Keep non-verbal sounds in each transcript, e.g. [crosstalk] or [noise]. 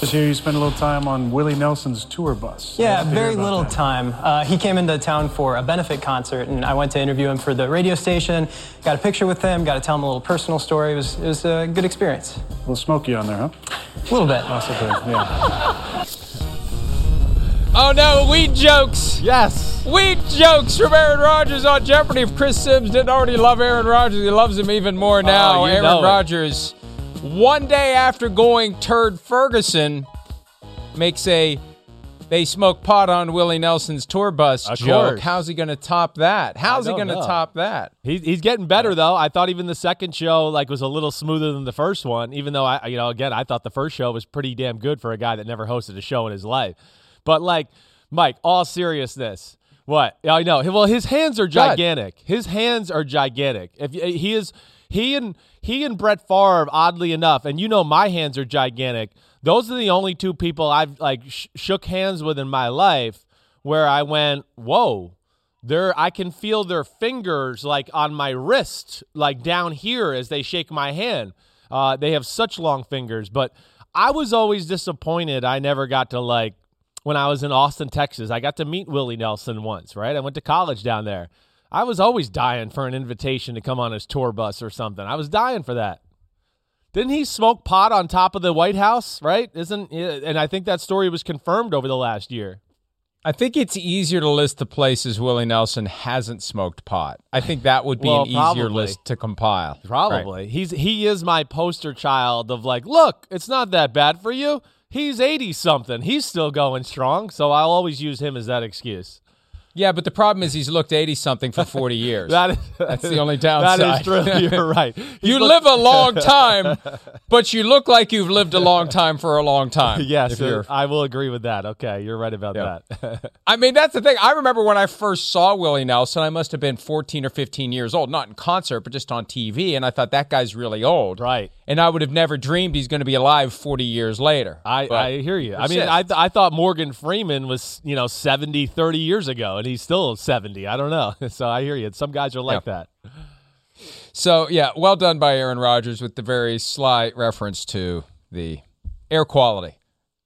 This year you spent a little time on Willie Nelson's tour bus. Yeah, I'd love to hear very little that. time. Uh, he came into town for a benefit concert, and I went to interview him for the radio station. Got a picture with him. Got to tell him a little personal story. It was it was a good experience. A little smoky on there, huh? A little bit. That's okay. Yeah. [laughs] Oh no, weed jokes! Yes. Weed jokes from Aaron Rodgers on Jeopardy. If Chris Sims didn't already love Aaron Rodgers, he loves him even more now. Oh, Aaron know it. Rodgers, one day after going turd Ferguson, makes a they smoke pot on Willie Nelson's tour bus Of joke. course. How's he going to top that? How's he going to top that? He's, he's getting better though. I thought even the second show like was a little smoother than the first one. Even though I, you know, again, I thought the first show was pretty damn good for a guy that never hosted a show in his life. But like, Mike, all seriousness, what I know. Well, his hands are gigantic. His hands are gigantic. If he is, he and he and Brett Favre, oddly enough, and you know my hands are gigantic. Those are the only two people I've like sh- shook hands with in my life where I went, whoa, they're I can feel their fingers like on my wrist, like down here as they shake my hand. Uh, they have such long fingers, but I was always disappointed. I never got to like when I was in Austin, Texas. I got to meet Willie Nelson once, right? I went to college down there. I was always dying for an invitation to come on his tour bus or something. I was dying for that. Didn't he smoke pot on top of the White House, right? Isn't and I think that story was confirmed over the last year. I think it's easier to list the places Willie Nelson hasn't smoked pot. I think that would be Well, an easier probably. list to compile. Probably. Right. He's he is my poster child of like, look, it's not that bad for you. He's 80 something. He's still going strong, so I'll always use him as that excuse. Yeah, but the problem is he's looked 80 something for 40 [laughs] years. That is, That's the only downside. [laughs] That is true. You're right. [laughs] you He's live a long time, but you look like you've lived a long time for a long time. Yes, if you're- I will agree with that. Okay, you're right about Yeah. that. I mean, that's the thing. I remember when I first saw Willie Nelson, I must have been 14 or 15 years old, not in concert, but just on TV. And I thought that guy's really old. Right. And I would have never dreamed he's going to be alive 40 years later. I, I hear you. I mean. I, th- I thought Morgan Freeman was, you know, 70, 30 years ago, and he's still 70. I don't know. [laughs] So I hear you. Some guys are like that. So, yeah, well done by Aaron Rodgers with the very slight reference to the air quality.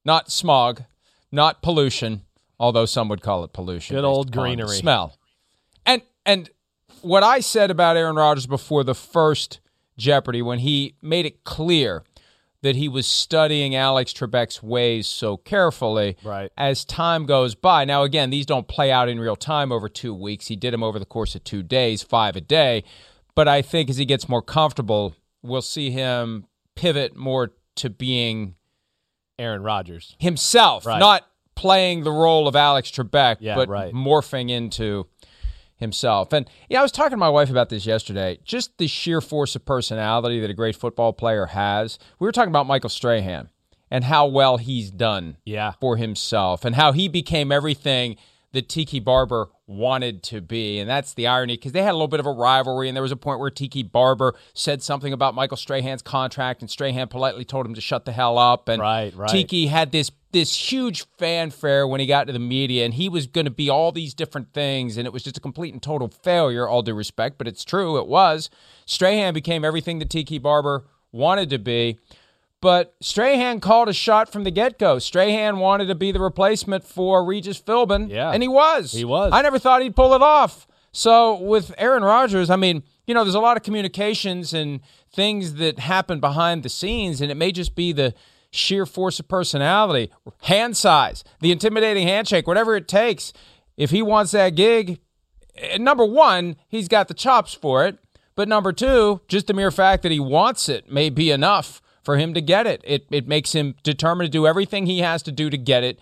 Not smog, not pollution, although some would call it pollution. Good old upon greenery. Smell. And and what I said about Aaron Rodgers before the first Jeopardy when he made it clear that he was studying Alex Trebek's ways so carefully Right. as time goes by. Now, again, these don't play out in real time over two weeks. He did them over the course of two days, five a day. But I think as he gets more comfortable, we'll see him pivot more to being Aaron Rodgers. himself, Right. not playing the role of Alex Trebek, Yeah, but right. morphing into himself. And yeah, I was talking to my wife about this yesterday. Just the sheer force of personality that a great football player has. We were talking about Michael Strahan and how well he's done Yeah. for himself and how he became everything that Tiki Barber wanted to be. And that's the irony because they had a little bit of a rivalry. And there was a point where Tiki Barber said something about Michael Strahan's contract, and Strahan politely told him to shut the hell up. And Right, right. Tiki had this this huge fanfare when he got to the media, and he was going to be all these different things, and it was just a complete and total failure, all due respect, but it's true, it was. Strahan became everything that Tiki Barber wanted to be. But Strahan called a shot from the get go. Strahan wanted to be the replacement for Regis Philbin. Yeah. And he was. He was. I never thought he'd pull it off. So with Aaron Rodgers, I mean, you know, there's a lot of communications and things that happen behind the scenes, and it may just be the sheer force of personality, hand size, the intimidating handshake, whatever it takes. If he wants that gig, eh, number one, he's got the chops for it. But number two, just the mere fact that he wants it may be enough for him to get it. It it makes him determined to do everything he has to do to get it.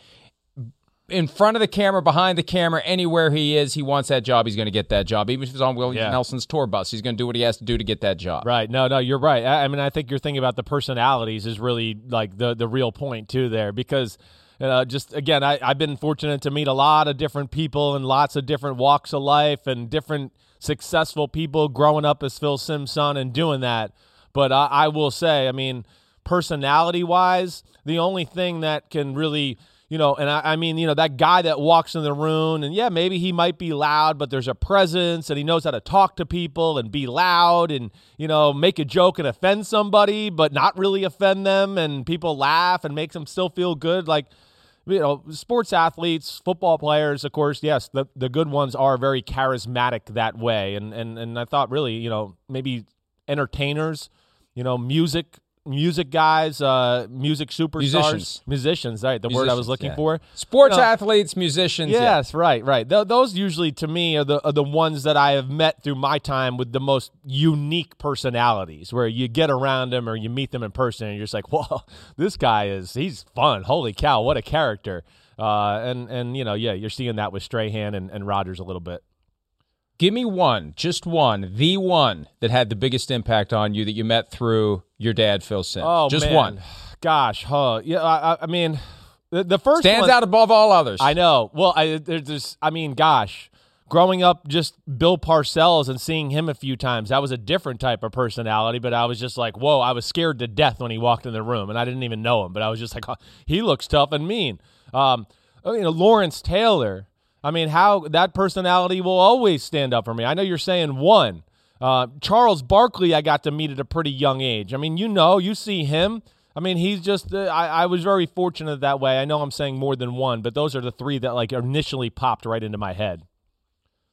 In front of the camera, behind the camera, anywhere he is, he wants that job. He's going to get that job. Even if it's on Willie Yeah. Nelson's tour bus, he's going to do what he has to do to get that job. Right. No, no, you're right. I, I mean, I think you're thinking about the personalities is really like the the real point too there because uh, just again, I, I've been fortunate to meet a lot of different people and lots of different walks of life and different successful people growing up as Phil Sims' son and doing that. But I, I will say, I mean, personality wise, the only thing that can really you know, and I, I mean, you know, that guy that walks in the room, and yeah, maybe he might be loud, but there's a presence, and he knows how to talk to people and be loud, and you know, make a joke and offend somebody, but not really offend them, and people laugh and makes them still feel good. Like, you know, sports athletes, football players, of course, yes, the the good ones are very charismatic that way, and and and I thought really, you know, maybe entertainers, you know, music music guys, uh, music superstars, Musicians. musicians, right? The word I was looking yeah. for. Sports No. athletes, musicians. yeah. Yes, right, right. Th- those usually, to me, are the are the ones that I have met through my time with the most unique personalities. Where you get around them or you meet them in person, and you're just like, [laughs] "Whoa, this guy is he's fun. Holy cow, what a character!" Uh, and and you know, yeah, you're seeing that with Strahan and, and Rodgers a little bit. Give me one, just one, the one that had the biggest impact on you that you met through your dad, Phil Sims. Oh, just man. one. Gosh, huh? Yeah, I, I- I mean, the, the first Stands one- out above all others. I know. Well, I there's this. I mean, gosh, growing up, just Bill Parcells and seeing him a few times, that was a different type of personality. But I was just like, whoa! I was scared to death when he walked in the room, and I didn't even know him. But I was just like, oh, he looks tough and mean. Um, you know, Lawrence Taylor. I mean, how that personality will always stand up for me. I know you're saying one. Uh, Charles Barkley, I got to meet at a pretty young age. I mean, you know, you see him. I mean, he's just. Uh, I, I was very fortunate that way. I know I'm saying more than one, but those are the three that like initially popped right into my head.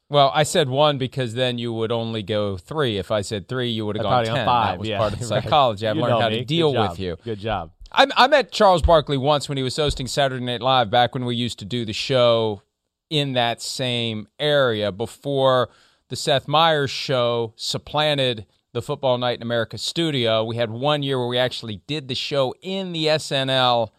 Well, I said one because then you would only go three. If I said three, you would have gone ten. five. That was yeah, part of [laughs] the psychology. I've learned how me. to deal with you. Good job. I, I met Charles Barkley once when he was hosting Saturday Night Live back when we used to do the show in that same area before the Seth Meyers show supplanted the Football Night in America studio. We had one year where we actually did the show in the SNL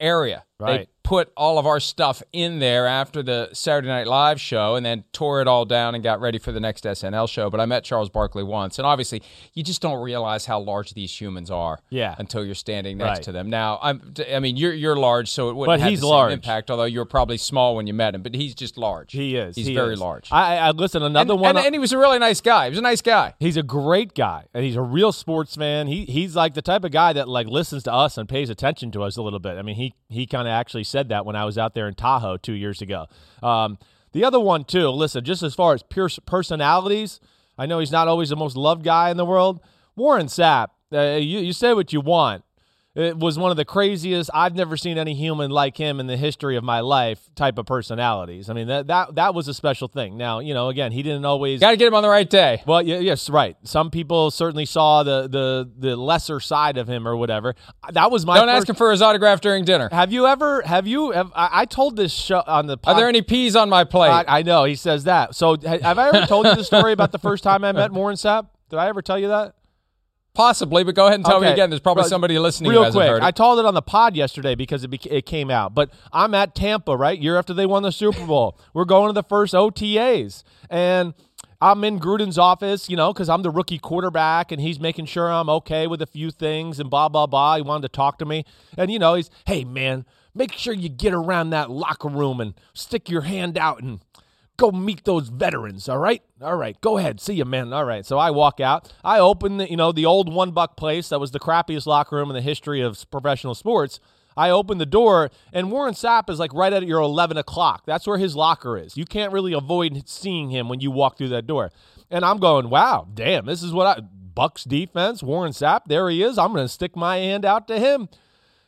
area. They Right. Put all of our stuff in there after the Saturday Night Live show and then tore it all down and got ready for the next SNL show. But I met Charles Barkley once. And obviously, you just don't realize how large these humans are Yeah. until you're standing next Right. to them. Now, I'm, I mean, you're you're large, so it wouldn't But have he's the same large. impact. Although you were probably small when you met him, but he's just large. He is. He's he very is. large. I, I listen. Another and, one. and, and he was a really nice guy. He was a nice guy. He's a great guy, and he's a real sports fan. He he's like the type of guy that like listens to us and pays attention to us a little bit. I mean, he he kind of actually said that when I was out there in Tahoe two years ago. Um, the other one too. Listen, just as far as pure personalities, I know he's not always the most loved guy in the world. Warren Sapp. Uh, you you say what you want. It was one of the craziest. I've never seen any human like him in the history of my life. Type of personalities. I mean that that that was a special thing. Now you know again he didn't always Got to get him on the right day. well, y- yes, right. Some people certainly saw the the the lesser side of him or whatever. That was my. Don't first, ask him for his autograph during dinner. Have you ever? Have you? Have, I, I told this show on the. Are there any peas on my plate? I, I know he says that. So have I ever told you the story about the first time I met [laughs] Warren Sapp? Did I ever tell you that? Possibly, but go ahead and tell me again. There's probably somebody listening Real who hasn't quick. I told it on the pod yesterday because it, beca- it came out. But I'm at Tampa, right? Year after they won the Super [laughs] Bowl. We're going to the first OTAs. And I'm in Gruden's office, you know, because I'm the rookie quarterback and he's making sure I'm okay with a few things and blah, blah, blah. He wanted to talk to me. And, you know, he's, hey, man, make sure you get around that locker room and stick your hand out and go meet those veterans. All right, all right, go ahead, see you, man. All right. So I walk out. I open the, you know, the old One Buc Place that was the crappiest locker room in the history of professional sports. I open the door, and Warren Sapp is like right at your 11 o'clock. That's where his locker is. You can't really avoid seeing him when you walk through that door. And I'm going, wow, damn, this is what I, Bucs defense, Warren Sapp, there he is. I'm going to stick my hand out to him.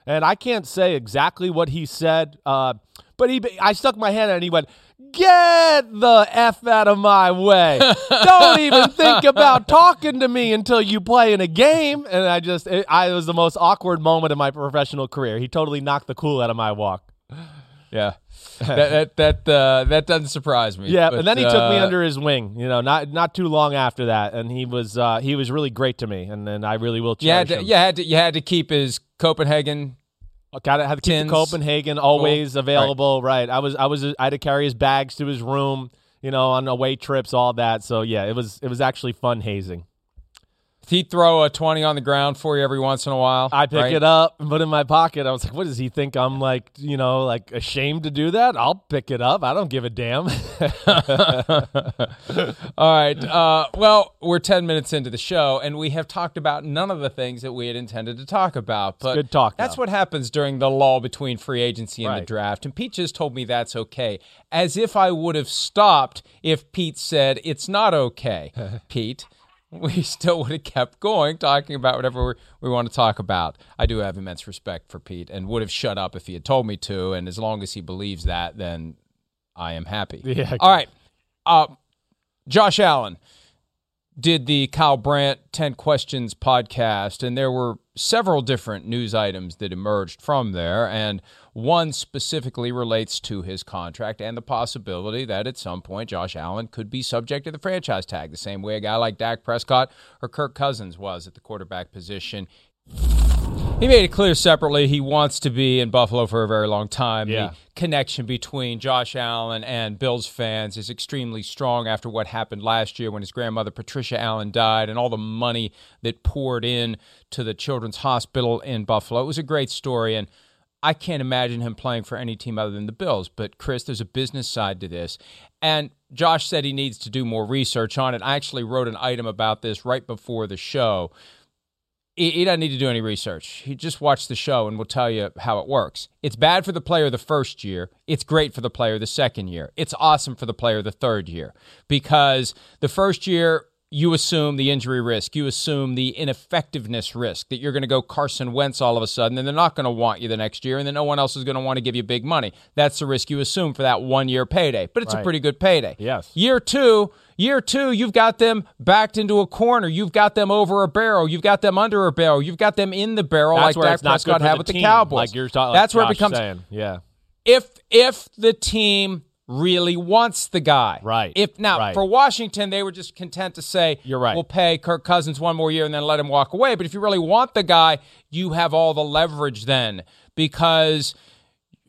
And I can't say exactly what he said, uh, but he, I stuck my hand out and he went, Get the F out of my way. [laughs] Don't even think about talking to me until you play in a game. And I just, it, I, it was the most awkward moment of my professional career. He totally knocked the cool out of my walk. Yeah. that that that uh, that doesn't surprise me. Yeah, but, and then he took me uh, under his wing. You know, not not too long after that, and he was uh, he was really great to me, and then I really will You had to, him. you had to you had to keep his Copenhagen. Got to have Tins. the Copenhagen always available. Right. I was I was I had to carry his bags to his room. You know, on away trips, all that. So yeah, it was it was actually fun hazing. He'd throw a twenty on the ground for you every once in a while. I pick right? it up and put it in my pocket. I was like, "What does he think? I'm like, you know, like ashamed to do that? I'll pick it up. I don't give a damn." [laughs] All right. Uh, well, we're 10 minutes into the show, and we have talked about none of the things that we had intended to talk about. But good talk, That's though. what happens during the lull between free agency and the draft. And Pete just told me that's okay, as if I would have stopped if Pete said it's not okay, [laughs] Pete. [laughs] We still would have kept going, talking about whatever we, we want to talk about. I do have immense respect for Pete and would have shut up if he had told me to. And as long as he believes that, then I am happy. Yeah. All right. Uh, Josh Allen did the Kyle Brandt 10 Questions podcast, and there were several different news items that emerged from there. And one specifically relates to his contract and the possibility that at some point Josh Allen could be subject to the franchise tag, the same way a guy like Dak Prescott or Kirk Cousins was at the quarterback position. He made it clear separately he wants to be in Buffalo for a very long time. Yeah. The connection between Josh Allen and Bills fans is extremely strong after what happened last year when his grandmother Patricia Allen died and all the money that poured in to the Children's Hospital in Buffalo. It was a great story and I can't imagine him playing for any team other than the Bills. But Chris, there's a business side to this. And Josh said he needs to do more research on it. I actually wrote an item about this right before the show he, he doesn't need to do any research. He just watch the show and will tell you how it works. It's bad for the player the first year. It's great for the player the second year. It's awesome for the player the third year because the first year you assume the injury risk, you assume the ineffectiveness risk that you're going to go Carson Wentz all of a sudden, and they're not going to want you the next year, and then no one else is going to want to give you big money. That's the risk you assume for that one year payday, but it's a pretty good payday. Yes. Year two, year two, you've got them backed into a corner. You've got them over a barrel. You've got them under a barrel. You've got them in the barrel That's like where Dak it's not good Prescott had with team, the Cowboys. Like you're talking. That's where it Josh becomes saying. Yeah. if if the team really wants the guy. Right. If now Right. for Washington, they were just content to say, You're right. We'll pay Kirk Cousins one more year and then let him walk away. But if you really want the guy, you have all the leverage then because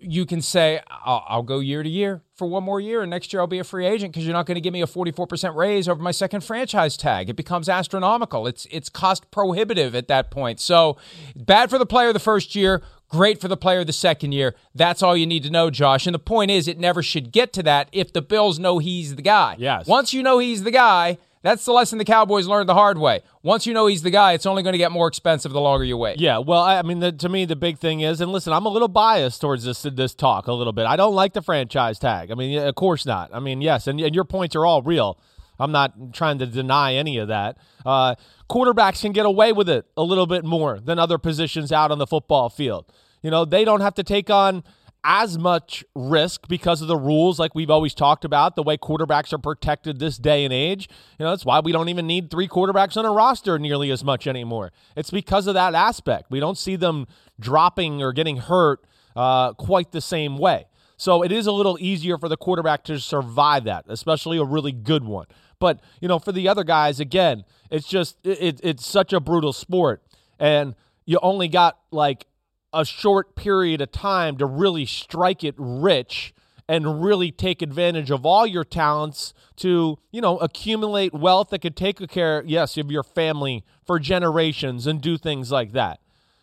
you can say, I'll, I'll go year to year for one more year, and next year I'll be a free agent because you're not going to give me a 44% raise over my second franchise tag. It becomes astronomical. It's it's cost prohibitive at that point. So bad for the player the first year, great for the player the second year. That's all you need to know, Josh. And the point is, it never should get to that if the Bills know he's the guy. Yes. Once you know he's the guy, that's the lesson the Cowboys learned the hard way. Once you know he's the guy, it's only going to get more expensive the longer you wait. Yeah, well, I mean, the, to me, the big thing is, and listen, I'm a little biased towards this this talk a little bit. I don't like the franchise tag. I mean, of course not. I mean, yes, and, and your points are all real. I'm not trying to deny any of that. Uh, quarterbacks can get away with it a little bit more than other positions out on the football field. You know, they don't have to take on as much risk because of the rules, like we've always talked about, the way quarterbacks are protected this day and age. You know, that's why we don't even need three quarterbacks on a roster nearly as much anymore. It's because of that aspect. We don't see them dropping or getting hurt uh, quite the same way. So it is a little easier for the quarterback to survive that, especially a really good one. But you know, for the other guys, again, it's just it, it's such a brutal sport, and you only got like a short period of time to really strike it rich and really take advantage of all your talents to, you know, accumulate wealth that could take care, yes, of your family for generations and do things like that.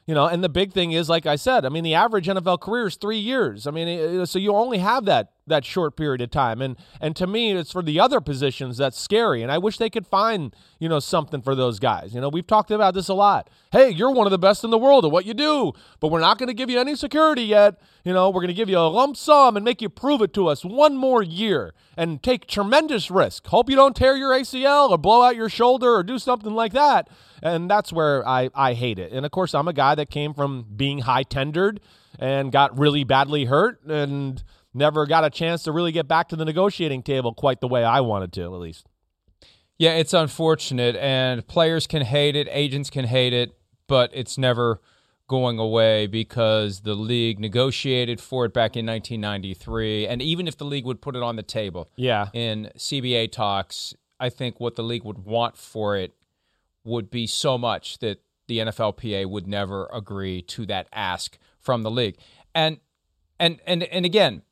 You know, and the big thing is, like I said, I mean, the average NFL career is three years. I mean, so you only have that that short period of time, and and to me, it's for the other positions that's scary. And I wish they could find you know something for those guys. You know, we've talked about this a lot. Hey, you're one of the best in the world at what you do, but we're not going to give you any security yet. You know, we're going to give you a lump sum and make you prove it to us one more year and take tremendous risk. Hope you don't tear your ACL or blow out your shoulder or do something like that. And that's where I, I hate it. And of course, I'm a guy that came from being high tendered and got really badly hurt and never got a chance to really get back to the negotiating table quite the way I wanted to, at least. Yeah, it's unfortunate, and players can hate it, agents can hate it, but it's never going away because the league negotiated for it back in 1993 and even if the league would put it on the table yeah in CBA talks I think what the league would want for it would be so much that the NFLPA would never agree to that ask from the league. And and and and again,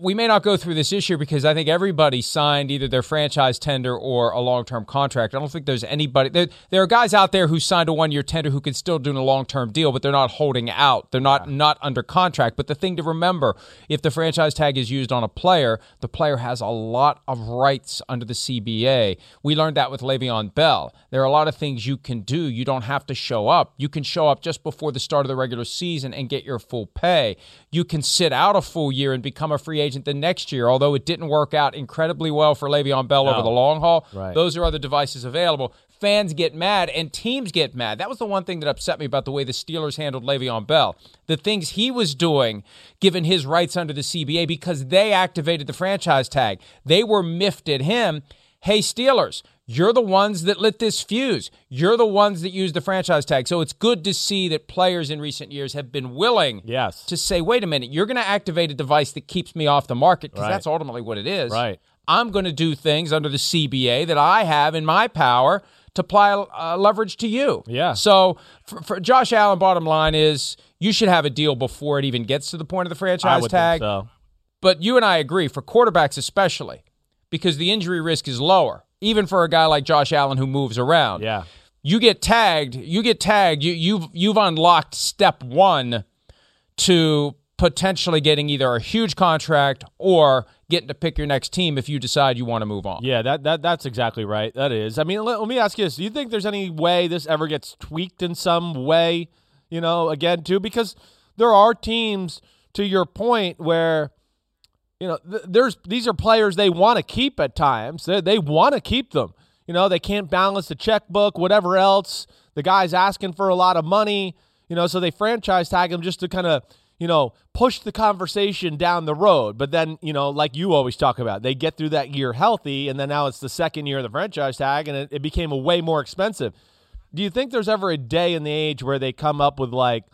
we may not go through this issue because I think everybody signed either their franchise tender or a long term contract. I don't think there's anybody. There, there are guys out there who signed a one year tender who could still do a long term deal, but they're not holding out. They're not not under contract. But the thing to remember, if the franchise tag is used on a player, the player has a lot of rights under the CBA. We learned that with Le'Veon Bell. There are a lot of things you can do. You don't have to show up. You can show up just before the start of the regular season and get your full pay. You can sit out a full year and become a free agent agent the next year, although it didn't work out incredibly well for Le'Veon Bell No. over the long haul. Right. Those are other devices available. Fans get mad and teams get mad. That was the one thing that upset me about the way the Steelers handled Le'Veon Bell. The things he was doing, given his rights under the CBA, because they activated the franchise tag. They were miffed at him. Hey, Steelers, you're the ones that lit this fuse. You're the ones that used the franchise tag. So it's good to see that players in recent years have been willing Yes. to say, wait a minute, you're going to activate a device that keeps me off the market because Right. that's ultimately what it is. Right. I'm going to do things under the CBA that I have in my power to apply uh, leverage to you. Yeah. So for, for Josh Allen, bottom line is you should have a deal before it even gets to the point of the franchise tag. so. But you and I agree for quarterbacks especially because the injury risk is lower, even for a guy like Josh Allen who moves around. Yeah. You get tagged, you get tagged, you you've you've unlocked step 1 to potentially getting either a huge contract or getting to pick your next team if you decide you want to move on. Yeah, that, that that's exactly right. That is. I mean, let, let me ask you this: Do you think there's any way this ever gets tweaked in some way? You know, again, too, because there are teams, to your point, where you know th- there's these are players they want to keep at times. They, they want to keep them. You know, they can't balance the checkbook, whatever else. The guy's asking for a lot of money. You know, so they franchise tag him just to kind of you know, push the conversation down the road. But then, you know, like you always talk about, they get through that year healthy, and then now it's the second year of the franchise tag, and it, it became a way more expensive. Do you think there's ever a day in the age where they come up with like,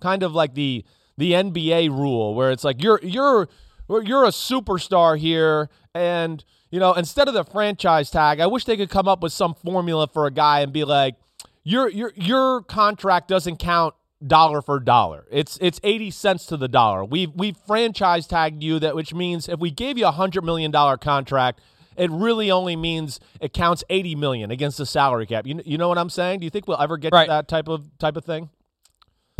kind of like the the NBA rule, where it's like you're you're you're a superstar here, and you know, instead of the franchise tag, I wish they could come up with some formula for a guy and be like, your your your contract doesn't count dollar for dollar. It's it's 80 cents to the dollar. We've we've franchise tagged you that which means if we gave you a 100 million dollar contract, it really only means it counts 80 million against the salary cap. You, you know what I'm saying? Do you think we'll ever get Right. to that type of type of thing?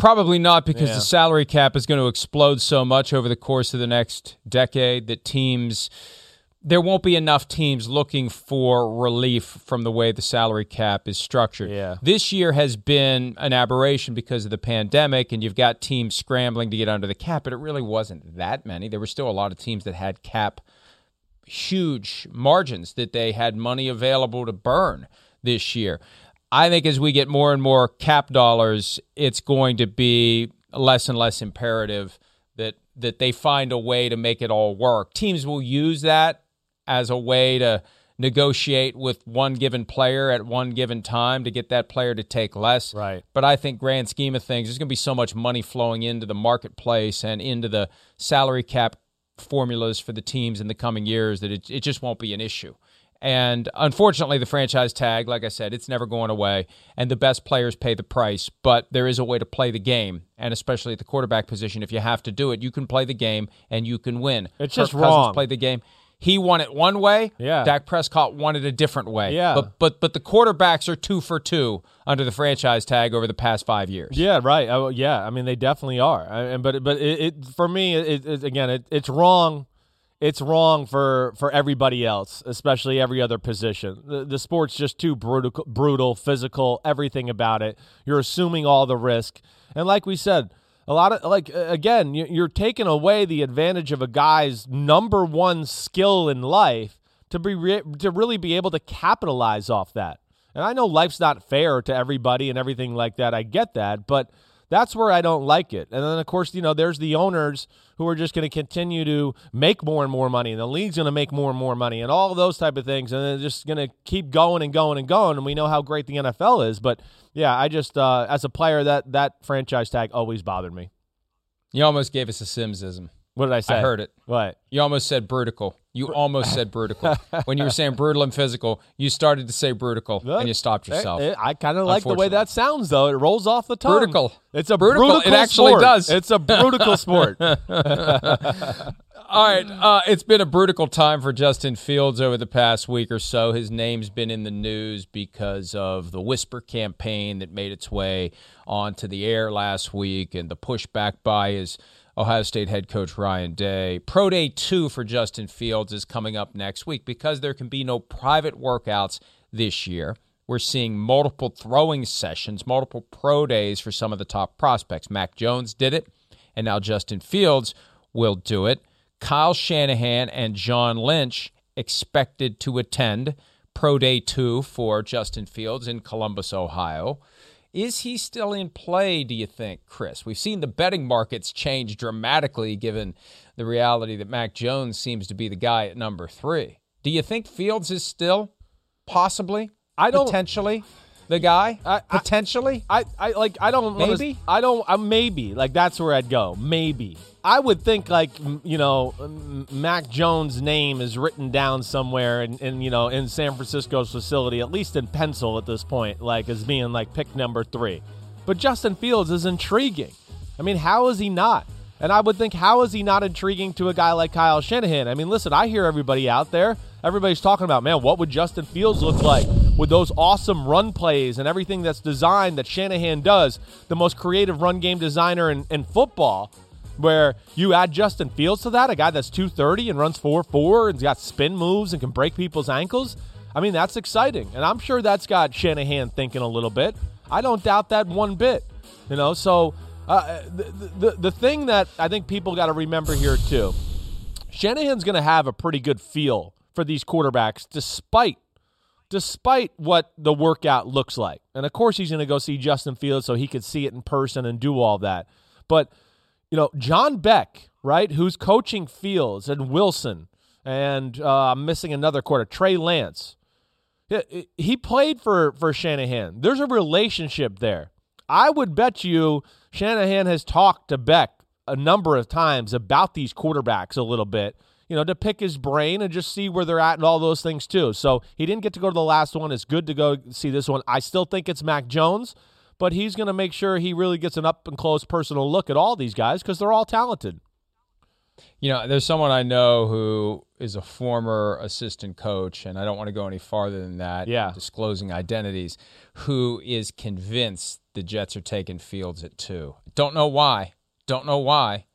Probably not because Yeah. the salary cap is going to explode so much over the course of the next decade that teams there won't be enough teams looking for relief from the way the salary cap is structured. Yeah. This year has been an aberration because of the pandemic and you've got teams scrambling to get under the cap, but it really wasn't that many. There were still a lot of teams that had cap huge margins that they had money available to burn this year. I think as we get more and more cap dollars, it's going to be less and less imperative that that they find a way to make it all work. Teams will use that as a way to negotiate with one given player at one given time to get that player to take less. Right. But I think grand scheme of things, there's going to be so much money flowing into the marketplace and into the salary cap formulas for the teams in the coming years that it, it just won't be an issue. And unfortunately, the franchise tag, like I said, it's never going away, and the best players pay the price. But there is a way to play the game, and especially at the quarterback position, if you have to do it, you can play the game and you can win. It's Kirk just Cousins wrong. Play the game. he won it one way. Yeah. Dak Prescott won it a different way. Yeah. But but but the quarterbacks are two for two under the franchise tag over the past five years. Yeah, right. Oh, yeah, I mean they definitely are. I, and but but it, it for me, it, it again, it, it's wrong. It's wrong for for everybody else, especially every other position. The, the sport's just too brutal, brutal, physical, everything about it. You're assuming all the risk, and like we said, a lot of like again, you're taking away the advantage of a guy's number one skill in life to be re- to really be able to capitalize off that. And I know life's not fair to everybody and everything like that. I get that, but that's where I don't like it. And then of course, you know, there's the owners who are just going to continue to make more and more money, and the league's going to make more and more money, and all those type of things, and they're just going to keep going and going and going. And we know how great the NFL is, but yeah, I just uh, as a player, that that franchise tag always bothered me. You almost gave us a Simsism. What did I say? I heard it. What? You almost said brutical. You almost said brutical. when you were saying brutal and physical, you started to say brutical and you stopped yourself. I, eh, I kind of like the way that sounds, though. It rolls off the tongue. Brutical. It's a Brutical. brutical It actually sport. does. It's a brutical sport. [laughs] [laughs] All right, uh, it's been a brutical time for Justin Fields over the past week or so. His name's been in the news because of the whisper campaign that made its way onto the air last week and the pushback by his Ohio State head coach Ryan Day. Pro Day 2 for Justin Fields is coming up next week because there can be no private workouts this year. We're seeing multiple throwing sessions, multiple pro days for some of the top prospects. Mac Jones did it, and now Justin Fields will do it. Kyle Shanahan and John Lynch expected to attend Pro Day 2 for Justin Fields in Columbus, Ohio. Is he still in play, do you think, Chris? We've seen the betting markets change dramatically given the reality that Mac Jones seems to be the guy at number three. Do you think Fields is still possibly, I don't- potentially the guy? I- I- potentially? I, I like I don't wanna- Maybe? I don't uh, maybe like that's where I'd go maybe I would think like m- you know m- Mac Jones' name is written down somewhere in, in you know in San Francisco's facility at least in pencil at this point like as being like pick number three, but Justin Fields is intriguing. I mean how is he not? And I would think how is he not intriguing to a guy like Kyle Shanahan? I mean listen I hear everybody out there everybody's talking about man what would Justin Fields look like with those awesome run plays and everything that's designed that Shanahan does, the most creative run game designer in, in football, where you add Justin Fields to that, a guy that's 230 and runs 4 4 and's got spin moves and can break people's ankles. I mean, that's exciting. And I'm sure that's got Shanahan thinking a little bit. I don't doubt that one bit. You know, so uh, the, the, the thing that I think people got to remember here, too, Shanahan's going to have a pretty good feel for these quarterbacks despite despite what the workout looks like. And of course, he's going to go see Justin Fields so he could see it in person and do all that. But, you know, John Beck, right, who's coaching Fields and Wilson, and uh, I'm missing another quarter, Trey Lance. He- He played for, for Shanahan. There's a relationship there. I would bet you Shanahan has talked to Beck a number of times about these quarterbacks a little bit you know, to pick his brain and just see where they're at and all those things too. So he didn't get to go to the last one. It's good to go see this one. I still think it's Mac Jones, but he's going to make sure he really gets an up and close personal look at all these guys because they're all talented. You know, there's someone I know who is a former assistant coach, and I don't want to go any farther than that. Yeah. Disclosing identities, who is convinced the Jets are taking Fields at two. Don't know why. Don't know why.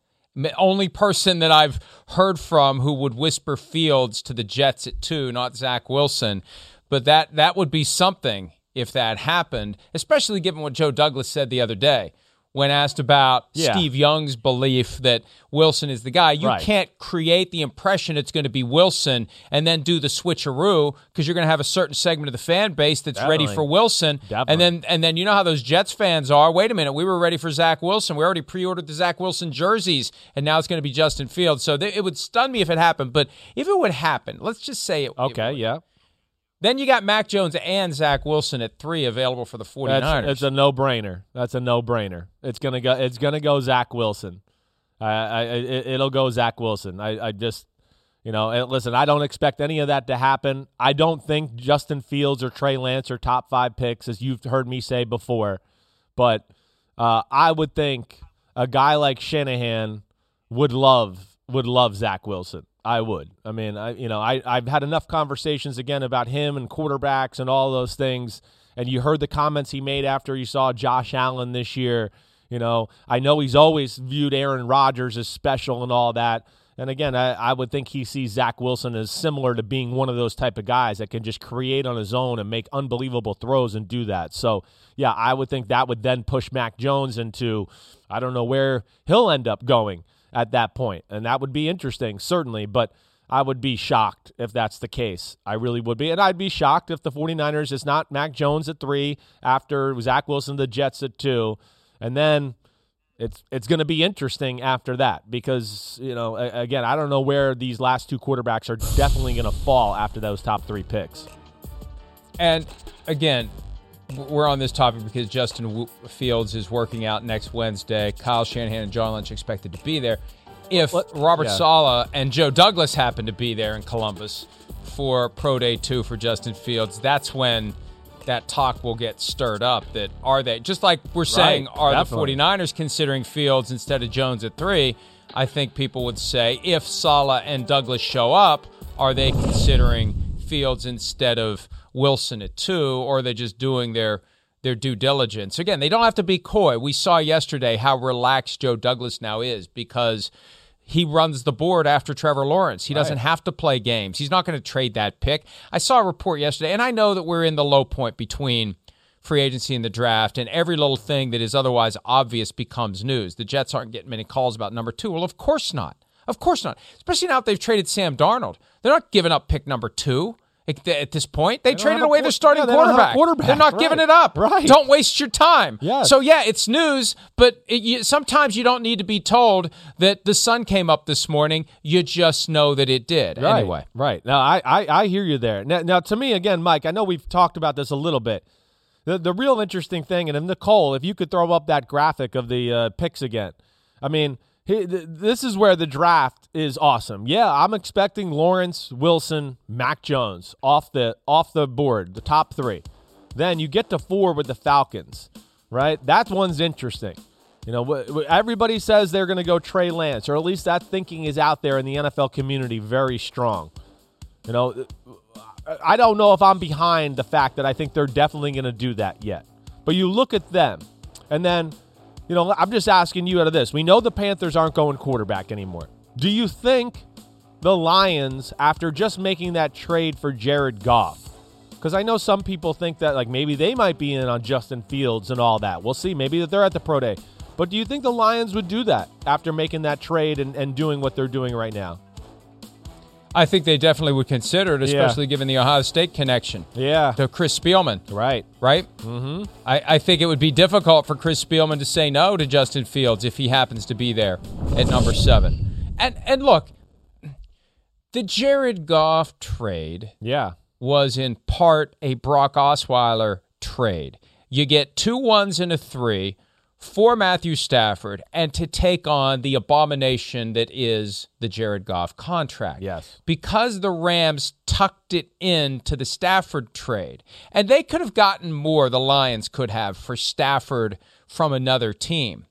Only person that I've heard from who would whisper Fields to the Jets at two, not Zach Wilson. But that that would be something if that happened, especially given what Joe Douglas said the other day when asked about Yeah. Steve Young's belief that Wilson is the guy. You Right. can't create the impression it's going to be Wilson and then do the switcheroo because you're going to have a certain segment of the fan base that's ready for Wilson. Definitely. And then and then you know how those Jets fans are. Wait a minute, we were ready for Zach Wilson. We already pre-ordered the Zach Wilson jerseys, and now it's going to be Justin Fields. So th- it would stun me if it happened. But if it would happen, let's just say it. it Okay, would. yeah. Then you got Mac Jones and Zach Wilson at three available for the 49ers. That's it's a no brainer. That's a no brainer. It's gonna go. It's gonna go Zach Wilson. I, I it, it'll go Zach Wilson. I, I just, you know, and listen. I don't expect any of that to happen. I don't think Justin Fields or Trey Lance are top five picks, as you've heard me say before. But uh, I would think a guy like Shanahan would love would love Zach Wilson. I would. I mean, I you know, I I've had enough conversations again about him and quarterbacks and all those things. And you heard the comments he made after you saw Josh Allen this year. You know, I know he's always viewed Aaron Rodgers as special and all that. And again, I, I would think he sees Zach Wilson as similar to being one of those type of guys that can just create on his own and make unbelievable throws and do that. So, yeah, I would think that would then push Mac Jones into, I don't know where he'll end up going at that point. And that would be interesting, certainly. But I would be shocked if that's the case. I really would be. And I'd be shocked if the 49ers is not Mac Jones at three after Zach Wilson, the Jets at two. And then it's it's going to be interesting after that because you know again I don't know where these last two quarterbacks are definitely going to fall after those top three picks. And again, we're on this topic because Justin Fields is working out next Wednesday. Kyle Shanahan and John Lynch expected to be there. If Robert yeah. Saleh and Joe Douglas happen to be there in Columbus for Pro Day two for Justin Fields, that's when that talk will get stirred up that are they just like we're saying right, are definitely. the 49ers considering Fields instead of Jones at 3 I think people would say if Saleh and Douglas show up are they considering Fields instead of Wilson at 2 or they're just doing their their due diligence again they don't have to be coy we saw yesterday how relaxed Joe Douglas now is because he runs the board after Trevor Lawrence. He doesn't have to play games. He's not going to trade that pick. I saw a report yesterday, and I know that we're in the low point between free agency and the draft, and every little thing that is otherwise obvious becomes news. The Jets aren't getting many calls about number two. Well, of course not. Of course not. Especially now that they've traded Sam Darnold. They're not giving up pick number two at this point. They, they traded away their starting yeah, quarterback. quarterback. They're not right. giving it up. Right. Don't waste your time. Yes. So yeah, it's news, but it, you, sometimes you don't need to be told that the sun came up this morning. You just know that it did. Right. Anyway. Right. Now I, I, I hear you there. Now, now to me again, Mike, I know we've talked about this a little bit. The the real interesting thing, and Nicole, if you could throw up that graphic of the uh, picks again. I mean, this is where the draft is awesome. Yeah, I'm expecting Lawrence, Wilson, Mac Jones off the off the board, the top three. Then you get to four with the Falcons, right? That one's interesting. You know, everybody says they're going to go Trey Lance, or at least that thinking is out there in the NFL community very strong. You know, I don't know if I'm behind the fact that I think they're definitely going to do that yet. But you look at them, and then you know, I'm just asking you out of this. We know the Panthers aren't going quarterback anymore. Do you think the Lions, after just making that trade for Jared Goff, because I know some people think that like maybe they might be in on Justin Fields and all that. We'll see. Maybe that they're at the pro day. But do you think the Lions would do that after making that trade and, and doing what they're doing right now? I think they definitely would consider it, especially Yeah. given the Ohio State connection Yeah. to Chris Spielman. Right. right? Mm-hmm. I, I think it would be difficult for Chris Spielman to say no to Justin Fields if he happens to be there at number seven. And and look, the Jared Goff trade Yeah. was in part a Brock Osweiler trade. You get two ones and a three for Matthew Stafford and to take on the abomination that is the Jared Goff contract. Yes. Because the Rams tucked it into the Stafford trade. And they could have gotten more, the Lions could have, for Stafford from another team.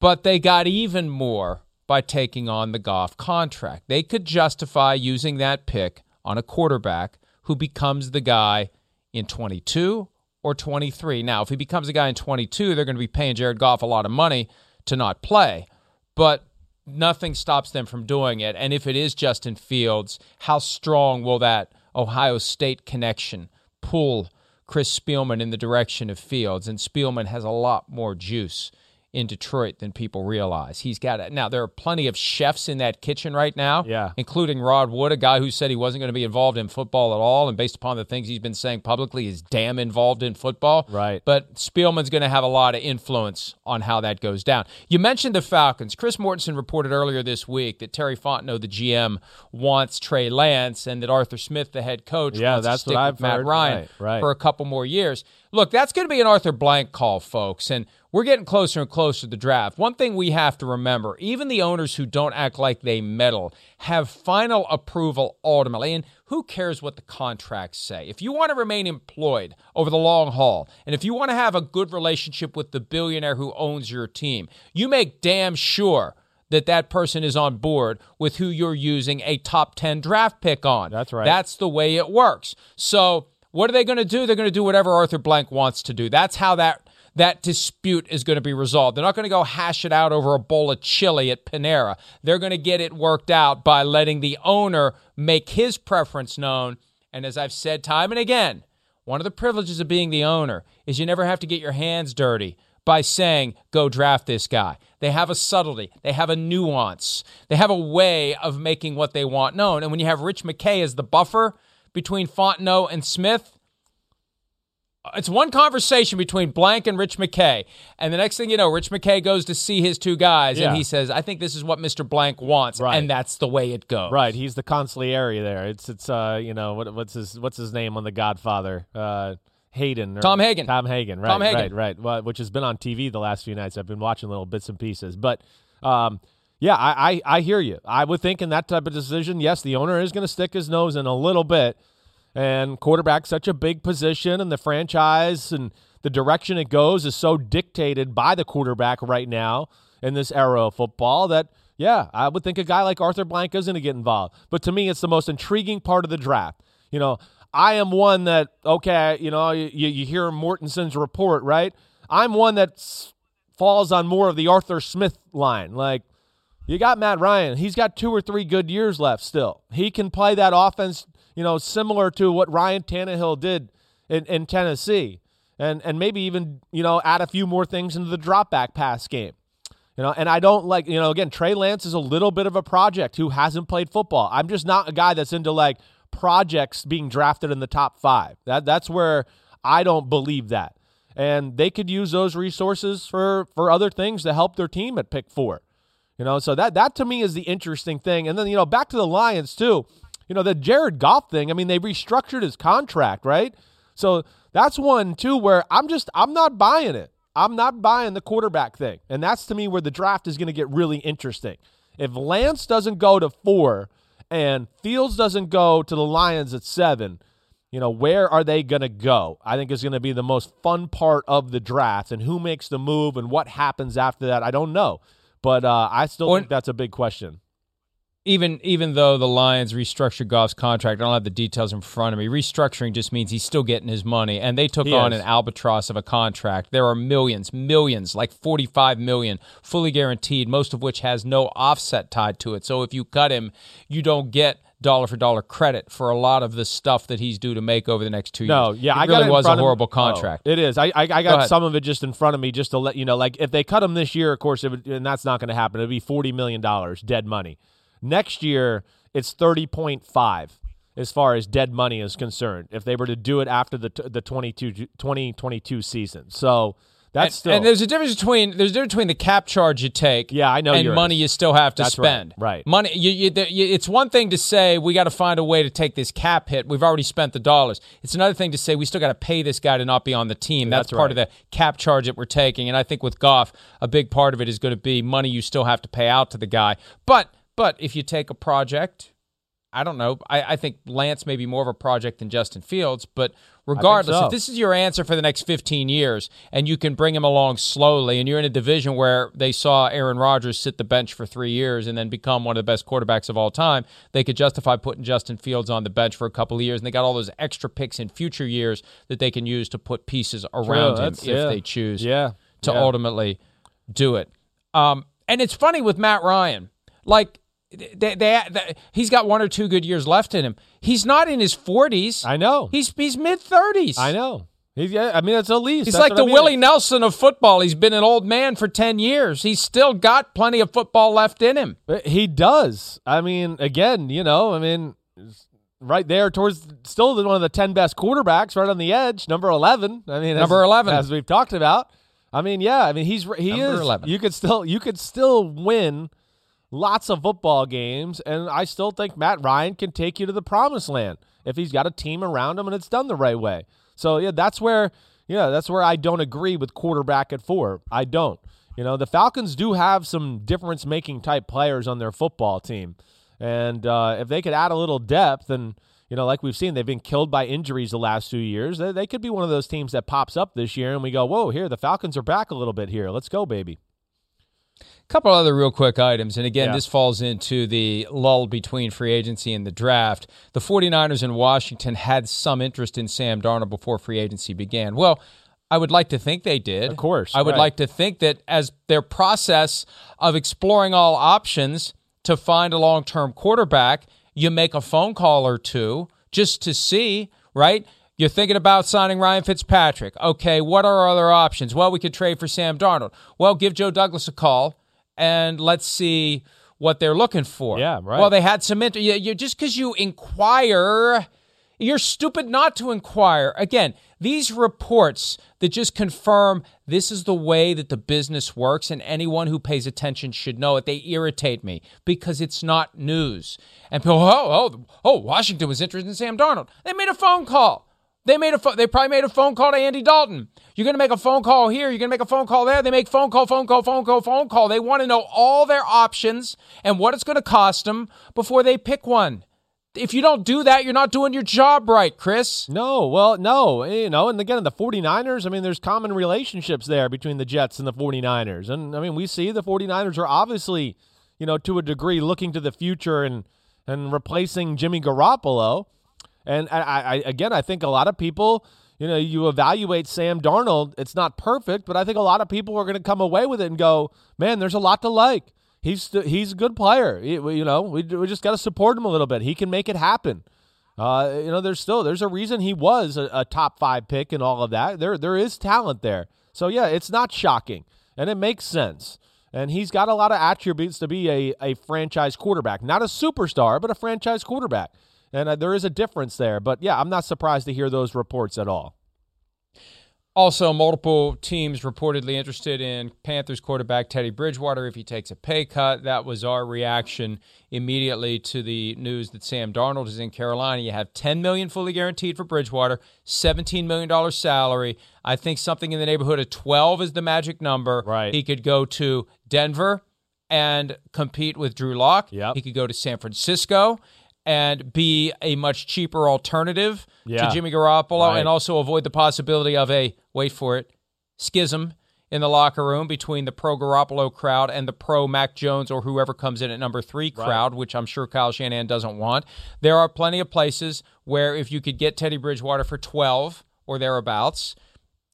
But they got even more by taking on the Goff contract. They could justify using that pick on a quarterback who becomes the guy in 22 or 23. Now, if he becomes a guy in 22, they're going to be paying Jared Goff a lot of money to not play. But nothing stops them from doing it. And if it is Justin Fields, how strong will that Ohio State connection pull Chris Spielman in the direction of Fields? And Spielman has a lot more juice in Detroit than people realize. He's got it. Now, there are plenty of chefs in that kitchen right now, Yeah. including Rod Wood, a guy who said he wasn't going to be involved in football at all. And based upon the things he's been saying publicly, he's damn involved in football. Right. But Spielman's going to have a lot of influence on how that goes down. You mentioned the Falcons. Chris Mortensen reported earlier this week that Terry Fontenot, the GM, wants Trey Lance and that Arthur Smith, the head coach, Yeah, wants to that's stick what I've Matt heard. Ryan Right, right. for a couple more years. Look, that's going to be an Arthur Blank call, folks. And we're getting closer and closer to the draft. One thing we have to remember even the owners who don't act like they meddle have final approval ultimately. And who cares what the contracts say? If you want to remain employed over the long haul, and if you want to have a good relationship with the billionaire who owns your team, you make damn sure that that person is on board with who you're using a top 10 draft pick on. That's right. That's the way it works. So, what are they going to do? They're going to do whatever Arthur Blank wants to do. That's how that that dispute is going to be resolved. They're not going to go hash it out over a bowl of chili at Panera. They're going to get it worked out by letting the owner make his preference known. And as I've said time and again, one of the privileges of being the owner is you never have to get your hands dirty by saying, go draft this guy. They have a subtlety, they have a nuance, they have a way of making what they want known. And when you have Rich McKay as the buffer between Fontenot and Smith, it's one conversation between Blank and Rich McKay. And the next thing you know, Rich McKay goes to see his two guys Yeah. and he says, I think this is what Mr. Blank wants. Right. And that's the way it goes. Right, he's the consigliere there. It's it's uh you know what what's his what's his name on The Godfather? Uh, Hayden. Or, Tom Hagen. Tom Hagen. Right. Tom Hagen. Right. Right. Well, which has been on TV the last few nights. I've been watching little bits and pieces, but um. Yeah, I, I, I hear you. I would think in that type of decision, yes, the owner is going to stick his nose in a little bit, and quarterback, such a big position, and the franchise and the direction it goes is so dictated by the quarterback right now in this era of football that yeah, I would think a guy like Arthur Blank is going to get involved. But to me, it's the most intriguing part of the draft. You know, I am one that okay, you know, you, you hear Mortensen's report, right? I'm one that falls on more of the Arthur Smith line, like. You got Matt Ryan. He's got two or three good years left still. He can play that offense, you know, similar to what Ryan Tannehill did in, in Tennessee. And and maybe even, you know, add a few more things into the drop back pass game. You know, and I don't like, you know, again, Trey Lance is a little bit of a project who hasn't played football. I'm just not a guy that's into like projects being drafted in the top five. That that's where I don't believe that. And they could use those resources for for other things to help their team at pick four. You know, so that that to me is the interesting thing. And then, you know, back to the Lions too. You know, the Jared Goff thing, I mean, they restructured his contract, right? So that's one too where I'm just I'm not buying it. I'm not buying the quarterback thing. And that's to me where the draft is going to get really interesting. If Lance doesn't go to 4 and Fields doesn't go to the Lions at 7, you know, where are they going to go? I think is going to be the most fun part of the draft and who makes the move and what happens after that. I don't know. But uh, I still Well, think that's a big question. even even though the Lions restructured Goff's contract, I don't have the details in front of me. Restructuring just means he's still getting his money, and they took He on is. an albatross of a contract. There are millions, millions, like forty-five million, fully guaranteed, most of which has no offset tied to it. So if you cut him, you don't get dollar for dollar credit for a lot of the stuff that he's due to make over the next two No, years. yeah, it I got really it in was a horrible oh, contract. it is. I I, I got ahead. some of it just in front of me just to let you know. Like if they cut him this year, of course, it would, and that's not going to happen. It'd be forty million dollars dead money. Next year, it's thirty point five as far as dead money is concerned. If they were to do it after the the 22, 2022 season, so that's and, still and there's a difference between there's a difference between the cap charge you take, Yeah, I know and money you still have to That's spend. right. money. You, you, you, it's one thing to say we got to find a way to take this cap hit. We've already spent the dollars. It's another thing to say we still got to pay this guy to not be on the team. That's, That's part of the cap charge that we're taking. And I think with Goff, a big part of it is going to be money you still have to pay out to the guy. But but if you take a project. I don't know. I, I think Lance may be more of a project than Justin Fields, but regardless, so. if this is your answer for the next 15 years and you can bring him along slowly and you're in a division where they saw Aaron Rodgers sit the bench for three years and then become one of the best quarterbacks of all time, they could justify putting Justin Fields on the bench for a couple of years and they got all those extra picks in future years that they can use to put pieces around him if yeah. they choose yeah to yeah. ultimately do it. Um, and it's funny with Matt Ryan, like they, they, they, he's got one or two good years left in him. He's not in his forties. I know. He's he's mid thirties. I know. He's, yeah, I mean, that's at least. He's That's like the I mean. Willie Nelson of football. He's been an old man for ten years. He's still got plenty of football left in him. He does. I mean, again, you know, I mean, right there towards still one of the 10 best quarterbacks right on the edge, number 11. I mean, Number as, 11. as we've talked about. I mean, yeah, I mean, he's he Number is 11. you could still you could still win lots of football games and I still think Matt Ryan can take you to the promised land if he's got a team around him and it's done the right way. So, yeah, that's where yeah, that's where I don't agree with quarterback at 4. I don't. You know, the Falcons do have some difference making type players on their football team. And uh, if they could add a little depth, and you know, like we've seen, they've been killed by injuries the last two years. They, they could be one of those teams that pops up this year, and we go, "Whoa, here the Falcons are back a little bit here. Let's go, baby." Couple other real quick items. And again, Yeah. this falls into the lull between free agency and the draft. The 49ers in Washington had some interest in Sam Darnold before free agency began. Well, I would like to think they did. Of course, I would right. like to think that as their process of exploring all options to find a long term quarterback, you make a phone call or two just to see, right? You're thinking about signing Ryan Fitzpatrick. Okay, what are our other options? Well, we could trade for Sam Darnold. Well, give Joe Douglas a call and let's see what they're looking for. Yeah, right. Well, they had some inter- you, you just because you inquire, you're stupid not to inquire. Again, these reports that just confirm this is the way that the business works, and anyone who pays attention should know it. They irritate me because it's not news. And people, oh, oh, oh, Washington was interested in Sam Darnold. They made a phone call. They made a pho- they probably made a phone call to Andy Dalton. You're going to make a phone call here. You're going to make a phone call there. They make phone call, phone call, phone call, phone call. They want to know all their options and what it's going to cost them before they pick one. If you don't do that, you're not doing your job right, Chris. No, well, no, eh, you know, and again, the 49ers, I mean, there's common relationships there between the Jets and the 49ers. And I mean, we see the 49ers are obviously, you know, to a degree looking to the future and and replacing Jimmy Garoppolo. And I, I again, I think a lot of people, you know, you evaluate Sam Darnold, it's not perfect, but I think a lot of people are going to come away with it and go, "Man, there's a lot to like." He's st- he's a good player. He- you know, we, we just got to support him a little bit. He can make it happen. Uh, you know, there's still there's a reason he was a, a top five pick and all of that. There there is talent there. So yeah, it's not shocking and it makes sense. And he's got a lot of attributes to be a, a franchise quarterback, not a superstar, but a franchise quarterback. And uh, there is a difference there. But yeah, I'm not surprised to hear those reports at all. Also, multiple teams reportedly interested in Panthers quarterback Teddy Bridgewater if he takes a pay cut. That was our reaction immediately to the news that Sam Darnold is in Carolina. You have 10 million fully guaranteed for Bridgewater, 17 million dollar salary. I think something in the neighborhood of 12 is the magic number. Right. He could go to Denver and compete with Drew Lock. Yep. He could go to San Francisco and be a much cheaper alternative Yeah. to Jimmy Garoppolo Right. and also avoid the possibility of a wait for it schism in the locker room between the pro Garoppolo crowd and the pro Mac Jones or whoever comes in at number three crowd, which I'm sure Kyle Shanahan doesn't want. There are plenty of places where if you could get Teddy Bridgewater for 12 or thereabouts,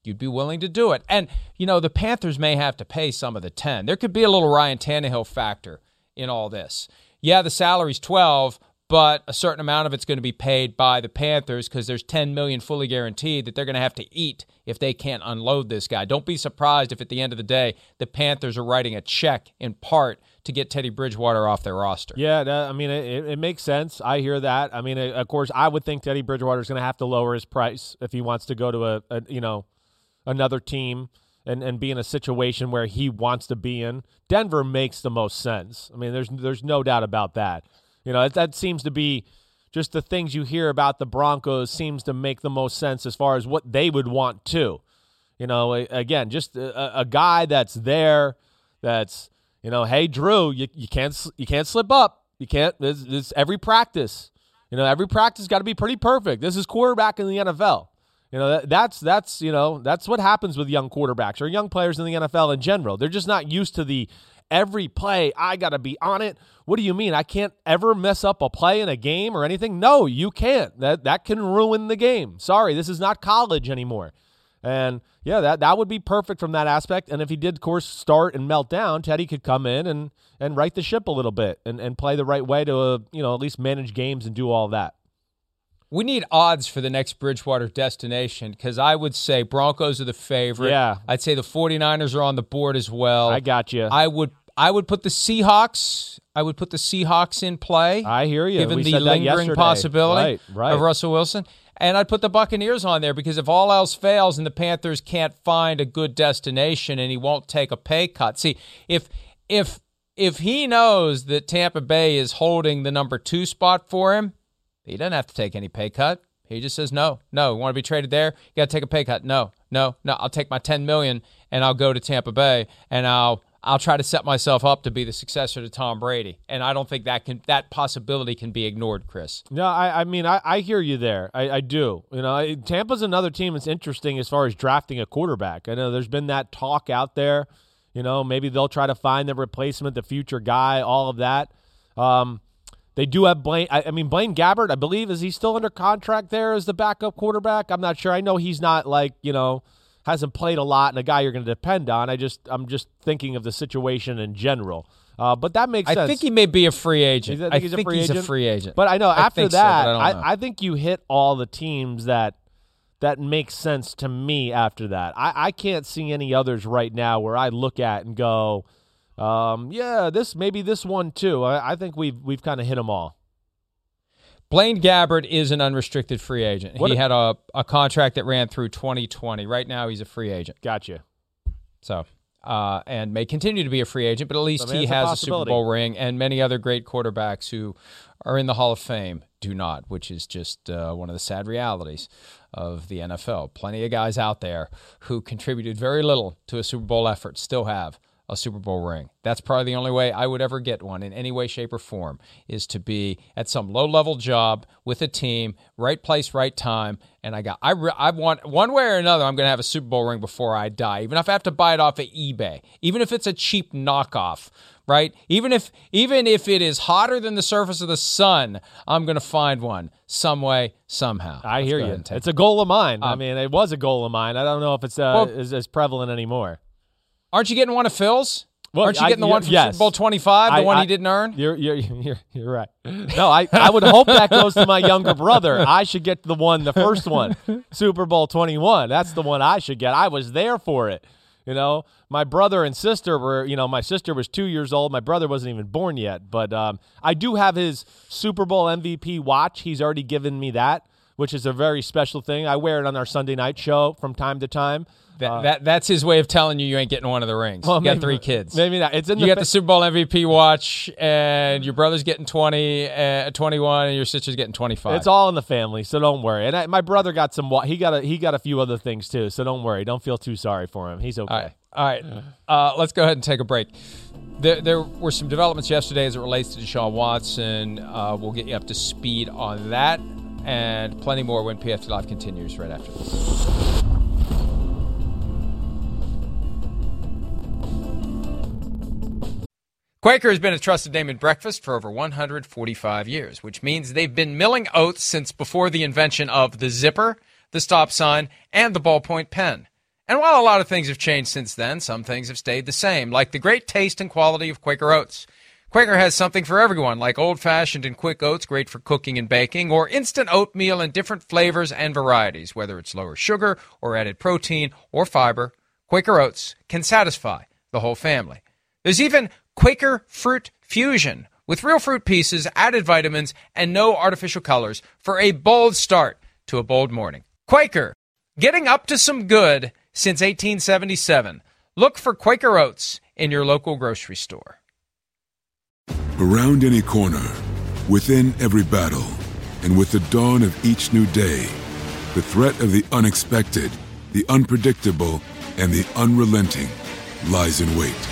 you'd be willing to do it. And, you know, the Panthers may have to pay some of the 10. There could be a little Ryan Tannehill factor in all this. Yeah, the salary's 12, but a certain amount of it's going to be paid by the Panthers because there's 10 million fully guaranteed that they're going to have to eat if they can't unload this guy. Don't be surprised if at the end of the day the Panthers are writing a check in part to get Teddy Bridgewater off their roster. Yeah, I mean, it, it- makes sense. I hear that. I mean, of course, I would think Teddy Bridgewater is going to have to lower his price if he wants to go to a, a you know another team and, and be in a situation where he wants to be in. Denver makes the most sense. I mean, there's there's no doubt about that. You know, that, seems to be just the things you hear about the Broncos seems to make the most sense as far as what they would want to. You know, again, just a, a guy that's there, that's you know, hey Drew, you, you can't you can't slip up. You can't. This every practice. You know, every practice got to be pretty perfect. This is quarterback in the NFL. You know, that, that's that's you know that's what happens with young quarterbacks or young players in the NFL in general. They're just not used to the every play. I got to be on it. What do you mean? I can't ever mess up a play in a game or anything? No, you can't. That that can ruin the game. Sorry, this is not college anymore. And yeah, that that would be perfect from that aspect. And if he did, of course, start and melt down, Teddy could come in and and right the ship a little bit and, and play the right way to uh, you know at least manage games and do all that. We need odds for the next Bridgewater destination because I would say Broncos are the favorite. Yeah. I'd say the 49ers are on the board as well. I got you. I would I would put the Seahawks. I would put the Seahawks in play. I hear you. Given We the lingering possibility Right, right. of Russell Wilson. And I'd put the Buccaneers on there because if all else fails and the Panthers can't find a good destination and he won't take a pay cut. See, if if if he knows that Tampa Bay is holding the number two spot for him, he doesn't have to take any pay cut. He just says no, no. Want to be traded there? You got to take a pay cut. No, no, no. I'll take my ten million and I'll go to Tampa Bay and I'll I'll try to set myself up to be the successor to Tom Brady. And I don't think that can that possibility can be ignored, Chris. No, I, I mean, I, I hear you there. I, I do. You know, Tampa's another team that's interesting as far as drafting a quarterback. I know there's been that talk out there. You know, maybe they'll try to find the replacement, the future guy, all of that. Um, they do have Blaine. I, I, mean, Blaine Gabbert, I believe, is he still under contract there as the backup quarterback? I'm not sure. I know he's not like you know hasn't played a lot and a guy you're going to depend on. I just I'm just thinking of the situation in general. Uh, but that makes I sense. think he may be a free agent. You I he's, think a, free he's agent? a free agent. But I know I after think so, that, I know. I, I think you hit all the teams that that makes sense to me after that. I, I can't see any others right now where I look at and go, um, yeah, this maybe this one too. I, I think we've we've kind of hit them all. Blaine Gabbert is an unrestricted free agent. What he a- had a, a contract that ran through 2020. Right now, he's a free agent. Gotcha. So, uh, and may continue to be a free agent, but at least I mean, he it's a has a, Super. Bowl ring, and many other great quarterbacks who are in the Hall of Fame do not, which is just uh, one of the sad realities of the NFL. Plenty of guys out there who contributed very little to a Super Bowl effort still have a Super Bowl ring. That's probably the only way I would ever get one in any way, shape, or form is to be at some low level job with a team, right place, right time. And I got, I, re- I want one way or another, I'm going to have a Super Bowl ring before I die, even if I have to buy it off of eBay, even if it's a cheap knockoff. Right, even if even if it is hotter than the surface of the sun, I'm going to find one some way, somehow. I Let's hear you. ahead and take It's a goal of mine. I Um, mean, it was a goal of mine. I don't know if it's uh, Well- is as prevalent anymore. Aren't you getting one of Phil's? Well, Aren't you I- getting the one from yes. Super Bowl 25, the I- one I- he didn't earn? You're you're [laughs] you're, you're right. No, I, I would hope that goes to my younger brother. I should get the one, the first one, [laughs] Super Bowl twenty one. That's the one I should get. I was there for it. You know, my brother and sister were. You know, my sister was two years old. My brother wasn't even born yet. But um, I do have his Super Bowl MVP watch. He's already given me that, which is a very special thing. I wear it on our Sunday night show from time to time. That, that that's his way of telling you you ain't getting one of the rings. Well, you got three kids. Maybe not. It's in you the got fa- the Super Bowl MVP watch, and your brother's getting 20, uh, 21, and your sister's getting 25. It's all in the family, so don't worry. And I, my brother got some. He got a he got a few other things too, so don't worry. Don't feel too sorry for him. He's okay. All right. All right. Uh, let's go ahead and take a break. There, there were some developments yesterday as it relates to Deshaun Watson. Uh, we'll get you up to speed on that and plenty more when PFT Live continues right after this. Quaker has been a trusted name in breakfast for over 145 years, which means they've been milling oats since before the invention of the zipper, the stop sign, and the ballpoint pen. And while a lot of things have changed since then, some things have stayed the same, like the great taste and quality of Quaker oats. Quaker has something for everyone, like old fashioned and quick oats, great for cooking and baking, or instant oatmeal in different flavors and varieties, whether it's lower sugar or added protein or fiber. Quaker oats can satisfy the whole family. There's even Quaker Fruit Fusion with real fruit pieces, added vitamins, and no artificial colors for a bold start to a bold morning. Quaker, getting up to some good since 1877. Look for Quaker Oats in your local grocery store. Around any corner, within every battle, and with the dawn of each new day, the threat of the unexpected, the unpredictable, and the unrelenting lies in wait.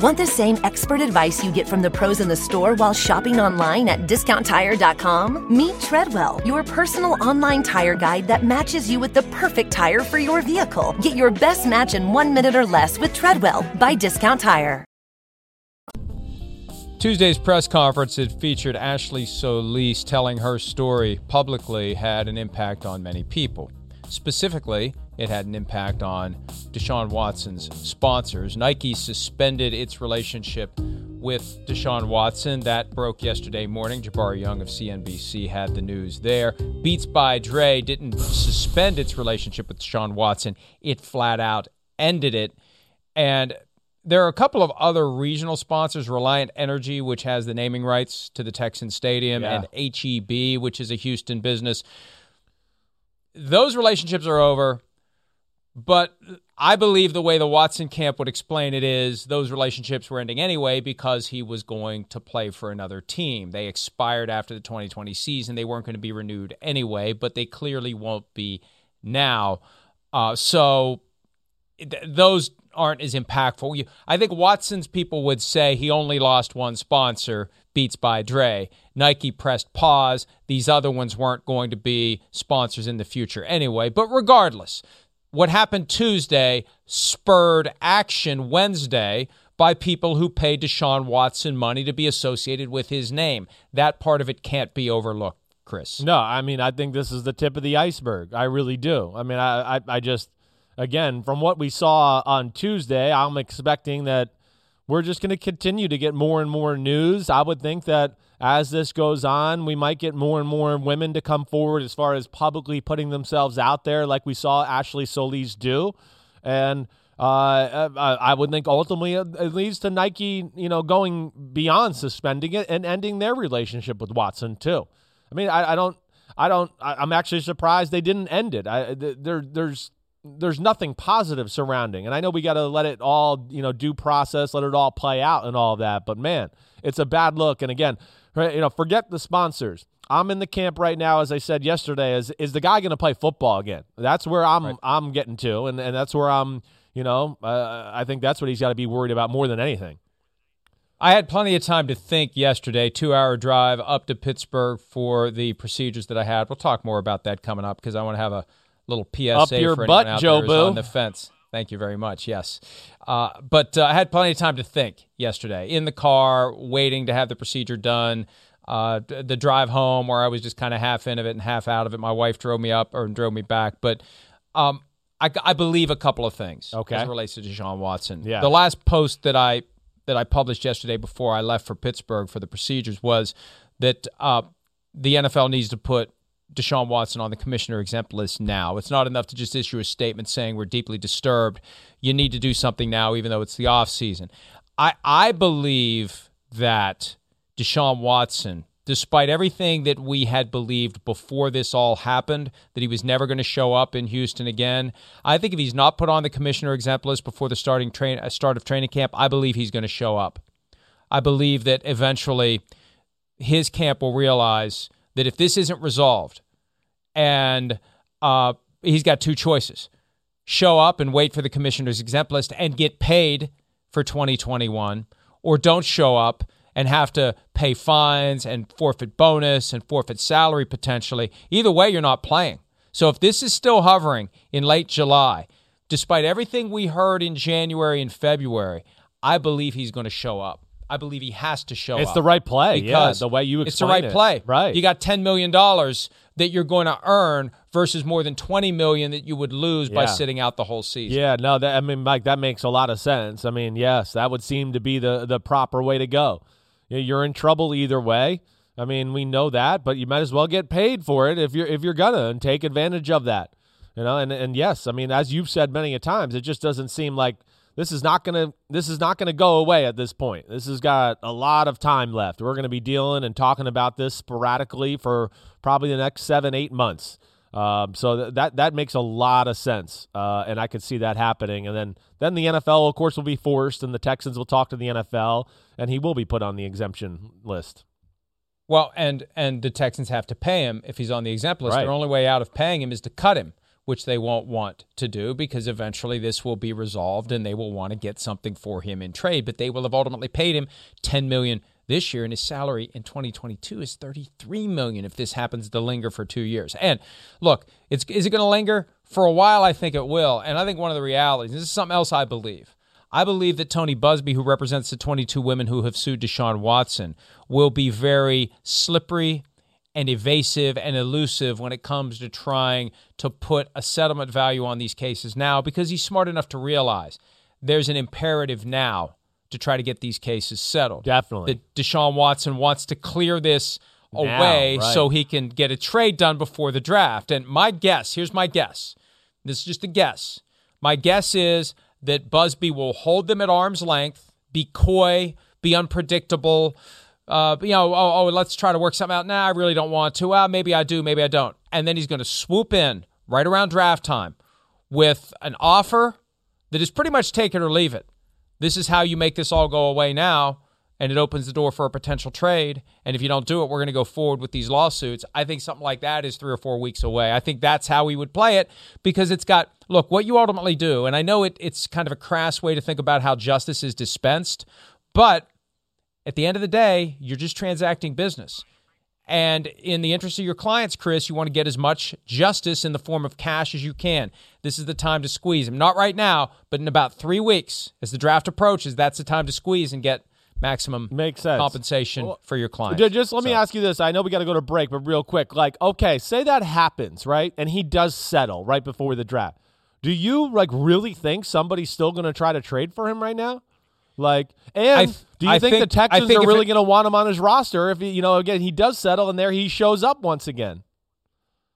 Want the same expert advice you get from the pros in the store while shopping online at discounttire.com? Meet Treadwell, your personal online tire guide that matches you with the perfect tire for your vehicle. Get your best match in one minute or less with Treadwell by Discount Tire. Tuesday's press conference that featured Ashley Solis telling her story publicly had an impact on many people. Specifically, it had an impact on Deshaun Watson's sponsors. Nike suspended its relationship with Deshaun Watson. That broke yesterday morning. Jabari Young of CNBC had the news there. Beats by Dre didn't suspend its relationship with Deshaun Watson, it flat out ended it. And there are a couple of other regional sponsors, Reliant Energy, which has the naming rights to the Texan Stadium, Yeah. and HEB, which is a Houston business. Those relationships are over, but I believe the way the Watson camp would explain it is those relationships were ending anyway because he was going to play for another team. They expired after the 2020 season. They weren't going to be renewed anyway, but they clearly won't be now. Uh, so th- those aren't as impactful. You, I think Watson's people would say he only lost one sponsor, Beats by Dre. Nike pressed pause. These other ones weren't going to be sponsors in the future anyway. But regardless, what happened Tuesday spurred action Wednesday by people who paid Deshaun Watson money to be associated with his name. That part of it can't be overlooked, Chris. No, I mean I think this is the tip of the iceberg. I really do. I mean I I, I just again from what we saw on Tuesday, I'm expecting that we're just going to continue to get more and more news. I would think that as this goes on, we might get more and more women to come forward as far as publicly putting themselves out there, like we saw Ashley Solis do. And uh, uh, uh I would think ultimately uh, it leads to Nike, you know, going beyond suspending it and ending their relationship with Watson too. I mean, I, I don't, I don't, I, am actually surprised they didn't end it. I, there, there's there's nothing positive surrounding. And I know we got to let it all, you know, due process, let it all play out and all that. But man, it's a bad look. And again, you know, forget the sponsors. I'm in the camp right now, as I said yesterday. Is is the guy going to play football again? That's where I'm right. I'm getting to, and and that's where I'm. You know, uh, I think that's what he's got to be worried about more than anything. I had plenty of time to think yesterday. Two hour drive up to Pittsburgh for the procedures that I had. We'll talk more about that coming up because I want to have a little PSA Up your for butt, out Joe there Boo. on the fence. Thank you very much. Yes, uh, but uh, I had plenty of time to think yesterday in the car, waiting to have the procedure done. Uh, the drive home, where I was just kind of half in of it and half out of it. My wife drove me up or drove me back, but um, I, I, believe a couple of things. Okay, as it relates to Deshaun Watson. Yeah. The last post that I that I published yesterday before I left for Pittsburgh for the procedures was that uh, the NFL needs to put Deshaun Watson on the commissioner exempt list now. It's not enough to just issue a statement saying we're deeply disturbed. You need to do something now, even though it's the off season. I I believe that Deshaun Watson, despite everything that we had believed before this all happened, that he was never going to show up in Houston again. I think if he's not put on the commissioner exempt list before the starting train uh, start of training camp, I believe he's going to show up. I believe that eventually his camp will realize that if this isn't resolved and uh, he's got two choices show up and wait for the commissioner's exempt list and get paid for 2021, or don't show up and have to pay fines and forfeit bonus and forfeit salary potentially. Either way, you're not playing. So if this is still hovering in late July, despite everything we heard in January and February, I believe he's going to show up. I believe he has to show it's up. the right play. Because yeah, the way you explain It's the right it. play. Right. You got $10 million that you're going to earn versus more than 20 million that you would lose by sitting out the whole season. Yeah, no, that I mean, Mike, that makes a lot of sense. I mean, yes, that would seem to be the the proper way to go. You're in trouble either way. I mean, we know that, but you might as well get paid for it if you're if you're gonna and take advantage of that. You know, and and yes, I mean, as you've said many a times, it just doesn't seem like this is not gonna this is not gonna go away at this point. This has got a lot of time left. We're gonna be dealing and talking about this sporadically for probably the next seven eight months. Um, so th- that that makes a lot of sense, uh, and I could see that happening. And then then the NFL, of course, will be forced, and the Texans will talk to the NFL, and he will be put on the exemption list. Well, and and the Texans have to pay him if he's on the exempt list. Right. Their only way out of paying him is to cut him, which they won't want to do because eventually this will be resolved and they will want to get something for him in trade. But they will have ultimately paid him ten million this year, and his salary in 2022 is 33 million if this happens to linger for two years. And look, it's is it going to linger for a while? I think it will. And I think one of the realities. This is something else I believe. I believe that Tony Buzbee, who represents the 22 women who have sued Deshaun Watson, will be very slippery and evasive and elusive when it comes to trying to put a settlement value on these cases now because he's smart enough to realize there's an imperative now to try to get these cases settled. Definitely. That Deshaun Watson wants to clear this Now, away right. so he can get a trade done before the draft. And my guess, here's my guess. This is just a guess. My guess is that Buzbee will hold them at arm's length, be coy, be unpredictable. Uh, you know, oh, oh, let's try to work something out. Nah, I really don't want to. Well, maybe I do, maybe I don't. And then he's going to swoop in right around draft time with an offer that is pretty much take it or leave it. This is how you make this all go away now. and it opens the door for a potential trade. And if you don't do it, we're going to go forward with these lawsuits. I think something like that is three or four weeks away. I think that's how we would play it because it's got look what you ultimately do. And I know it, it's kind of a crass way to think about how justice is dispensed, but at the end of the day, you're just transacting business. And in the interest of your clients, Chris, you want to get as much justice in the form of cash as you can. This is the time to squeeze them. Not right now, but in about three weeks, as the draft approaches, that's the time to squeeze and get maximum Makes sense. compensation Well, for your client. Just let me ask you this. I know we got to go to break, but real quick, like, okay, say that happens, right? And he does settle right before the draft. Do you like really think somebody's still going to try to trade for him right now? Like, and I th- do you think, think- the Texans think are really going to want him on his roster if he, you know, again he does settle and there he shows up once again?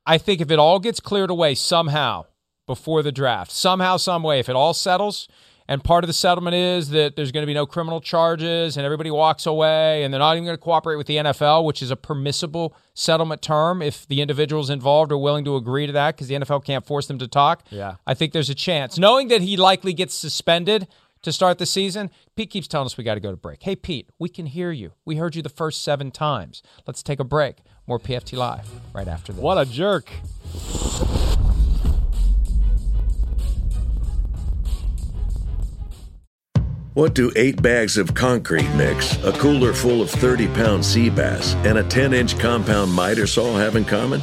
I think if it all gets cleared away somehow before the draft, somehow, some way, if it all settles, and part of the settlement is that there's going to be no criminal charges and everybody walks away and they're not even going to cooperate with the NFL, which is a permissible settlement term if the individuals involved are willing to agree to that because the NFL can't force them to talk. Yeah. I think there's a chance. Knowing that he likely gets suspended to start the season, Pete keeps telling us we got to go to break. Hey, Pete, we can hear you. We heard you the first seven times. Let's take a break. More PFT Live right after this. What a jerk! What do eight bags of concrete mix, a cooler full of 30 pound sea bass, and a 10 inch compound miter saw have in common?